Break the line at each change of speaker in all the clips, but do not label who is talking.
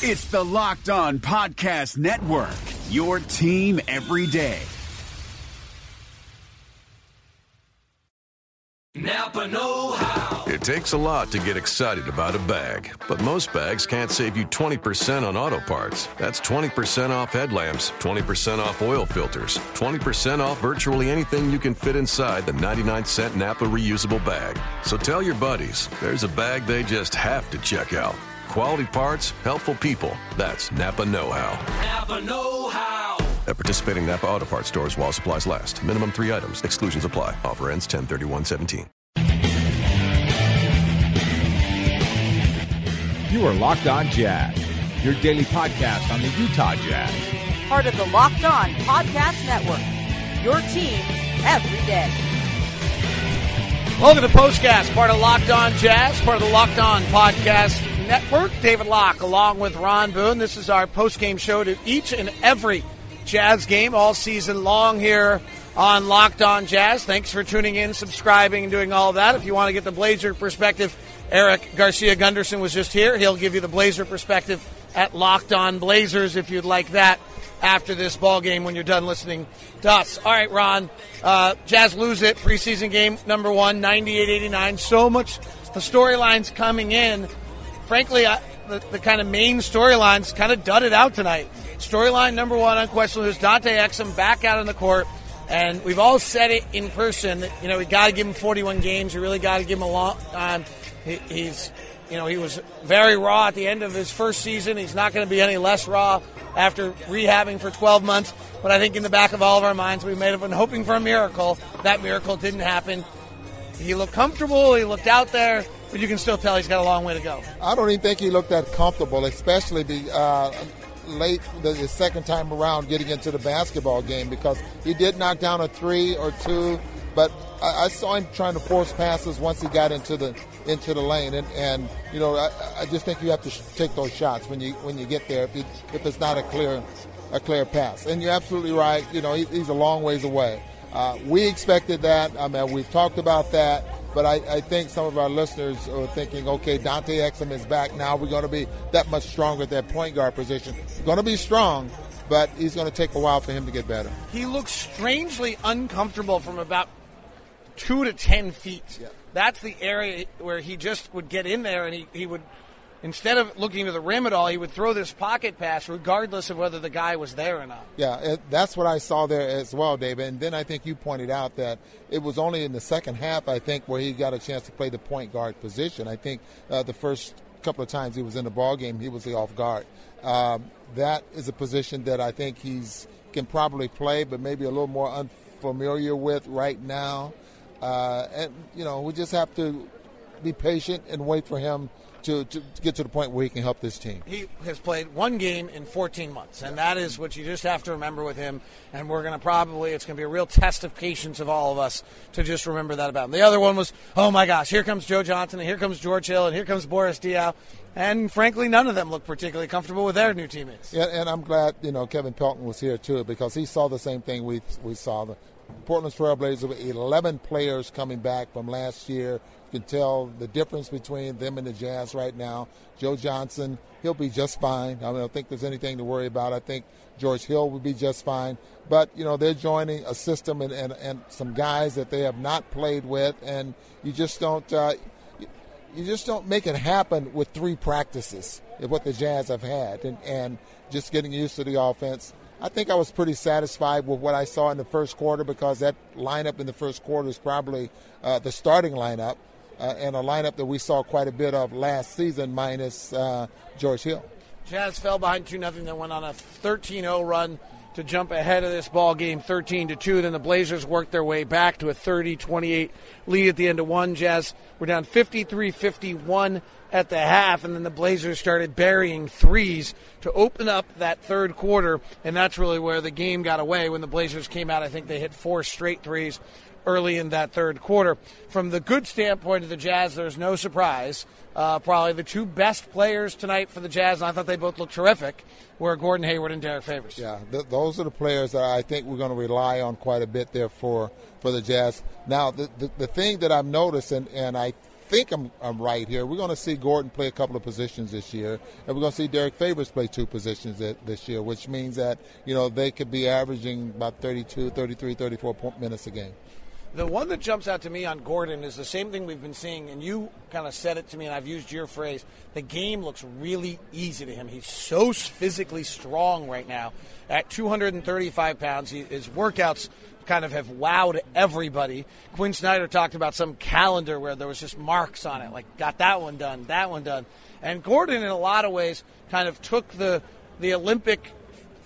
It's the Locked On Podcast Network, your team every day.
Napa Know How.
It takes a lot to get excited about a bag, but most bags can't save you 20% on auto parts. That's 20% off headlamps, 20% off oil filters, 20% off virtually anything you can fit inside the 99 cent Napa reusable bag. So tell your buddies there's a bag they just have to check out. Quality parts, helpful people. That's Napa Know How.
Napa Know How.
At participating Napa Auto Parts stores while supplies last. Minimum three items. Exclusions apply. Offer ends 10 17
You are Locked On Jazz, your daily podcast on the Utah Jazz.
Part of the Locked On Podcast Network. Your team every day.
Welcome to the Postcast, part of Locked On Jazz, part of the Locked On Podcast Network. David Locke, along with Ron Boone. This is our post-game show to each and every Jazz game all season long here on Locked On Jazz. Thanks for tuning in, subscribing, and doing all that. If you want to get the Blazer perspective, Eric Garcia Gunderson was just here. He'll give you the Blazer perspective at Locked On Blazers if you'd like that after this ball game when you're done listening to us. All right, Ron. Uh, Jazz lose it. Preseason game number one, 98-89. So much the storylines coming in. Frankly, I, the, the kind of main storylines kind of dudded out tonight. Storyline number one, unquestionably, is Dante Exum back out on the court. And we've all said it in person. That, you know, we got to give him 41 games. We really got to give him a long time. He, he's, you know, he was very raw at the end of his first season. He's not going to be any less raw after rehabbing for 12 months. But I think in the back of all of our minds, we may have been hoping for a miracle. That miracle didn't happen. He looked comfortable. He looked out there, but you can still tell he's got a long way to go.
I don't even think he looked that comfortable, especially the uh, late the, the, second time around getting into the basketball game because he did knock down a three or two, but I, I saw him trying to force passes once he got into the into the lane, and, and you know I, I just think you have to sh- take those shots when you when you get there if, if it's not a clear a clear pass. And you're absolutely right. You know he, he's a long ways away. Uh, we expected that. I mean, we've talked about that. But I, I, think some of our listeners are thinking, okay, Dante Exum is back now. We're going to be that much stronger at that point guard position. Going to be strong, but he's going to take a while for him to get better.
He looks strangely uncomfortable from about two to ten feet.
Yeah.
That's the area where he just would get in there and he, he would – instead of looking to the rim at all, he would throw this pocket pass regardless of whether the guy was there or not.
Yeah, it, that's what I saw there as well, David. And then I think you pointed out that it was only in the second half, I think, where he got a chance to play the point guard position. I think uh, the first couple of times he was in the ball game, he was the off guard. Um, that is a position that I think he's can probably play, but maybe a little more unfamiliar with right now. Uh, and you know, we just have to be patient and wait for him to, to, get to the point where he can help this team.
He has played one game in 14 months, and that is what you just have to remember with him. And we're going to probably, it's going to be a real test of patience of all of us to just remember that about him. The other one was, oh my gosh, here comes Joe Johnson, and here comes George Hill, and here comes Boris Diaw. And frankly, none of them look particularly comfortable with their new teammates.
Yeah, and I'm glad, you know, Kevin Pelton was here too, because he saw the same thing we, we saw. The Portland Trailblazers with 11 players coming back from last year you can tell the difference between them and the Jazz right now. Joe Johnson, he'll be just fine. I, don't think there's anything to worry about. I think George Hill will be just fine. But, you know, they're joining a system and, and, and some guys that they have not played with, and you just don't. Uh, you just don't make it happen with three practices, what the Jazz have had, and, and just getting used to the offense. I think I was pretty satisfied with what I saw in the first quarter because that lineup in the first quarter is probably uh, the starting lineup uh, and a lineup that we saw quite a bit of last season, minus uh, George Hill.
Jazz fell behind 2 0, then went on a 13 0 run to jump ahead of this ball game 13 to 2 then the blazers worked their way back to a 30-28 lead at the end of one jazz were down 53-51 at the half and then the blazers started burying threes to open up that third quarter and that's really where the game got away when the blazers came out i think they hit four straight threes early in that third quarter. From the good standpoint of the Jazz, there's no surprise. Uh, probably the two best players tonight for the Jazz, and I thought they both looked terrific, were Gordon Hayward and Derrick Favors.
Yeah, th- those are the players that I think we're going to rely on quite a bit there for, for the Jazz. Now, the, the, the thing that I've noticed, and, and I think I'm, I'm right here. We're going to see Gordon play a couple of positions this year, and we're going to see Derrick Favors play two positions this year, which means that you know they could be averaging about 32, 33, 34 minutes a game.
The one that jumps out to me on Gordon is the same thing we've been seeing, and you kind of said it to me, and I've used your phrase. The game looks really easy to him. He's so physically strong right now. At 235 pounds, he, his workouts kind of have wowed everybody. Quin Snyder talked about some calendar where there was just marks on it, like got that one done, that one done. And Gordon, in a lot of ways, kind of took the the Olympic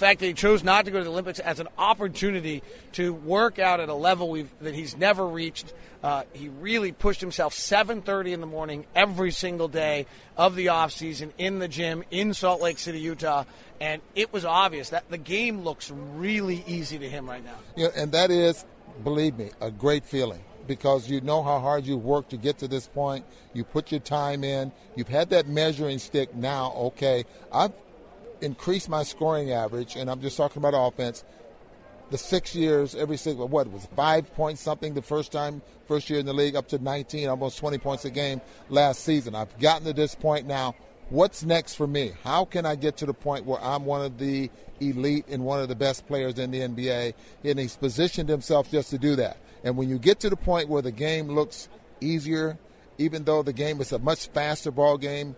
fact that he chose not to go to the Olympics as an opportunity to work out at a level that he's never reached. Uh, he really pushed himself 7:30 in the morning every single day of the off season in the gym in Salt Lake City, Utah, and it was obvious that the game looks really easy to him right now.
Yeah, and that is, believe me, a great feeling because you know how hard you've worked to get to this point. You put your time in. You've had that measuring stick. Now, okay, I've increased my scoring average, and I'm just talking about offense. The six years, every single what was five points something the first time, first year in the league, up to 19, almost 20 points a game last season. I've gotten to this point now. What's next for me? How can I get to the point where I'm one of the elite and one of the best players in the NBA? And he's positioned himself just to do that. And when you get to the point where the game looks easier, even though the game is a much faster ball game,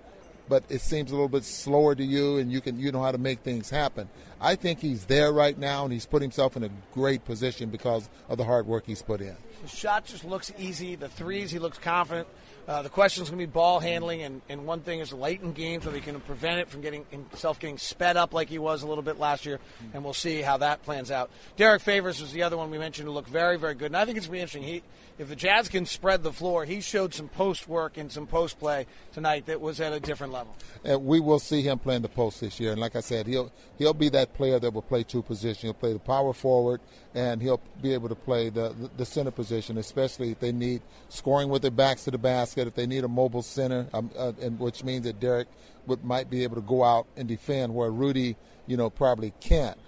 but it seems a little bit slower to you, and you can you know how to make things happen. I think he's there right now, and he's put himself in a great position because of the hard work he's put in.
The shot just looks easy. The threes, he looks confident. Uh, the question is going to be ball handling, and, and one thing is late in games where they can prevent it from getting himself getting sped up like he was a little bit last year, and we'll see how that plans out. Derrick Favors was the other one we mentioned who looked very, very good, and I think it's going to be interesting. He, if the Jazz can spread the floor, he showed some post work and some post play tonight that was at a different level.
And we will see him playing the post this year, and like I said, he'll he'll be that player that will play two positions. He'll play the power forward, and he'll be able to play the the center position, especially if they need scoring with their backs to the basket, if they need a mobile center, um, uh, and which means that Derrick would, might be able to go out and defend where Rudy, you know, probably can't.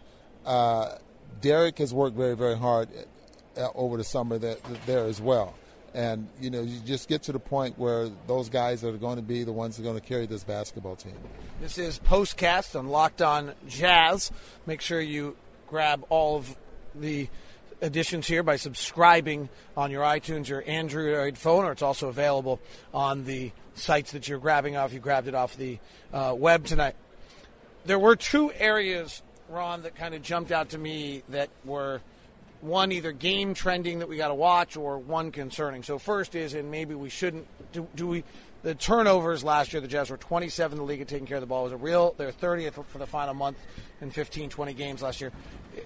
Uh, Derrick has worked very, very hard uh, over the summer that, that there as well. And you know, you just get to the point where those guys are going to be the ones that are going to carry this basketball team.
This is Postcast on Locked On Jazz. Make sure you grab all of the editions here by subscribing on your iTunes or Android phone, or it's also available on the sites that you're grabbing off. You grabbed it off the uh, web tonight. There were two areas, Ron, that kind of jumped out to me that were one either game trending that we got to watch or one concerning. So first is, and maybe we shouldn't do, do we the turnovers last year, the Jazz were 27 in the league at taking care of the ball. It was a real, they're 30th for the final month in 15, 20 games last year.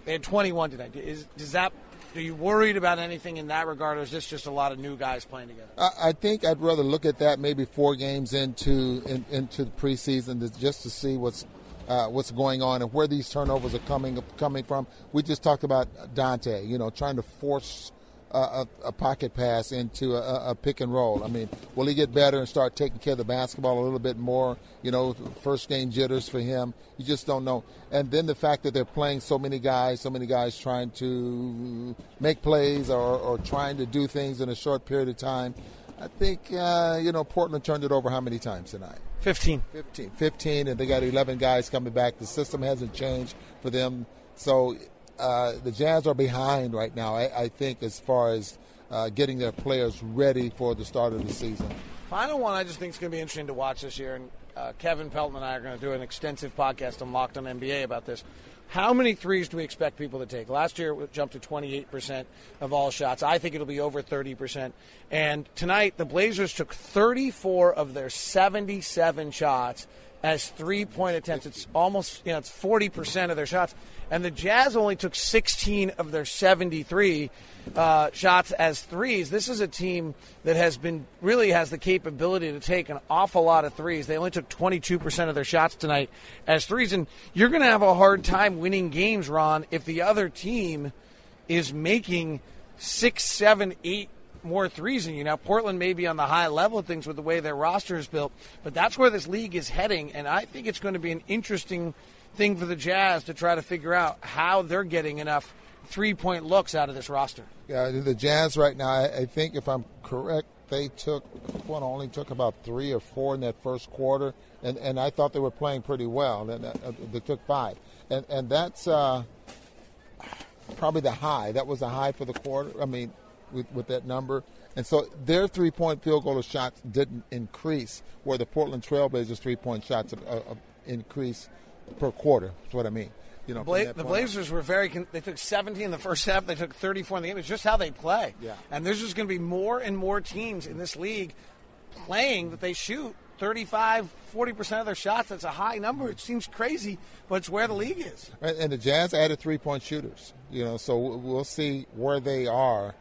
They had 21 tonight. Is, does that, are you worried about anything in that regard, or is this just a lot of new guys playing together?
I, I think I'd rather look at that maybe four games into in, into the preseason to, just to see what's uh, what's going on and where these turnovers are coming coming from. We just talked about Dante, you know, trying to force a, a, pocket pass into a, a, pick and roll. I mean, will he get better and start taking care of the basketball a little bit more? You know, first game jitters for him. You just don't know. And then the fact that they're playing so many guys, so many guys trying to make plays or, or trying to do things in a short period of time. I think, uh, you know, Portland turned it over how many times tonight?
15.
15. 15, and they got 11 guys coming back. The system hasn't changed for them. So uh, the Jazz are behind right now, I, I think, as far as uh, getting their players ready for the start of the season.
Final one I just think is going to be interesting to watch this year, and uh, Kevin Pelton and I are going to do an extensive podcast on Locked on NBA about this. How many threes do we expect people to take? Last year it jumped to 28% of all shots. I think it'll be over 30%. And tonight the Blazers took 34 of their 77 shots as three point attempts. It's almost, you know, it's 40% of their shots. And the Jazz only took 16 of their 73 uh, shots as threes. This is a team that has been really has the capability to take an awful lot of threes. They only took 22% of their shots tonight as threes. And you're going to have a hard time winning games, Ron, if the other team is making six, seven, eight more threes than you. Now, Portland may be on the high level of things with the way their roster is built, but that's where this league is heading, and I think it's going to be an interesting thing for the Jazz to try to figure out how they're getting enough three point looks out of this roster.
Yeah, the Jazz right now, I think if I'm correct, they took well, only took about three or four in that first quarter, and, and I thought they were playing pretty well. And uh, they took five, and and that's uh, probably the high. That was a high for the quarter. I mean, with, with that number. And so their three point field goal shots didn't increase, where the Portland Trailblazers three point shots uh, uh, increase per quarter. That's what I mean. You know,
Bla- the Blazers were very. Con- they took 17 in the first half. They took 34 in the game. It's just how they play.
Yeah.
And there's just going to be more and more teams in this league playing that they shoot 35, 40% of their shots. That's a high number. It seems crazy, but it's where the league is.
And the Jazz added three point shooters, you know, so we'll see where they are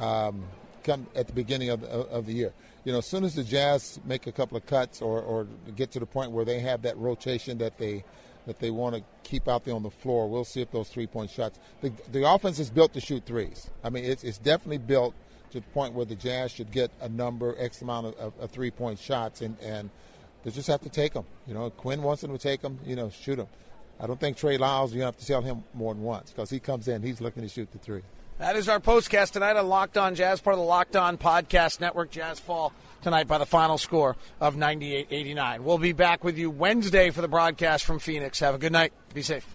um, come at the beginning of the, of the year. You know, as soon as the Jazz make a couple of cuts or, or get to the point where they have that rotation that they that they want to keep out there on the floor. We'll see if those three point shots. The, the offense is built to shoot threes. I mean, it's, it's definitely built to the point where the Jazz should get a number, X amount of, of, of three point shots, and, and they just have to take them. You know, Quin wants them to take them, you know, shoot them. I don't think Trey Lyles, you have to tell him more than once because he comes in, he's looking to shoot the three.
That is our postcast tonight on Locked On Jazz, part of the Locked On Podcast Network. Jazz fall tonight by the final score of 98 89. We'll be back with you Wednesday for the broadcast from Phoenix. Have a good night. Be safe.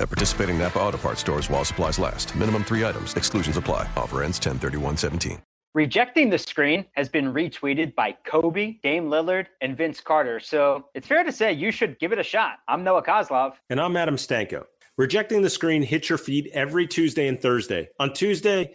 At participating Napa Auto Parts stores while supplies last. Minimum three items. Exclusions apply. Offer ends 103117.
Rejecting the screen has been retweeted by Kobe, Dame Lillard, and Vince Carter. So it's fair to say you should give it a shot. I'm Noah Kozlov.
And I'm Adam Stanko. Rejecting the screen hits your feed every Tuesday and Thursday. On Tuesday,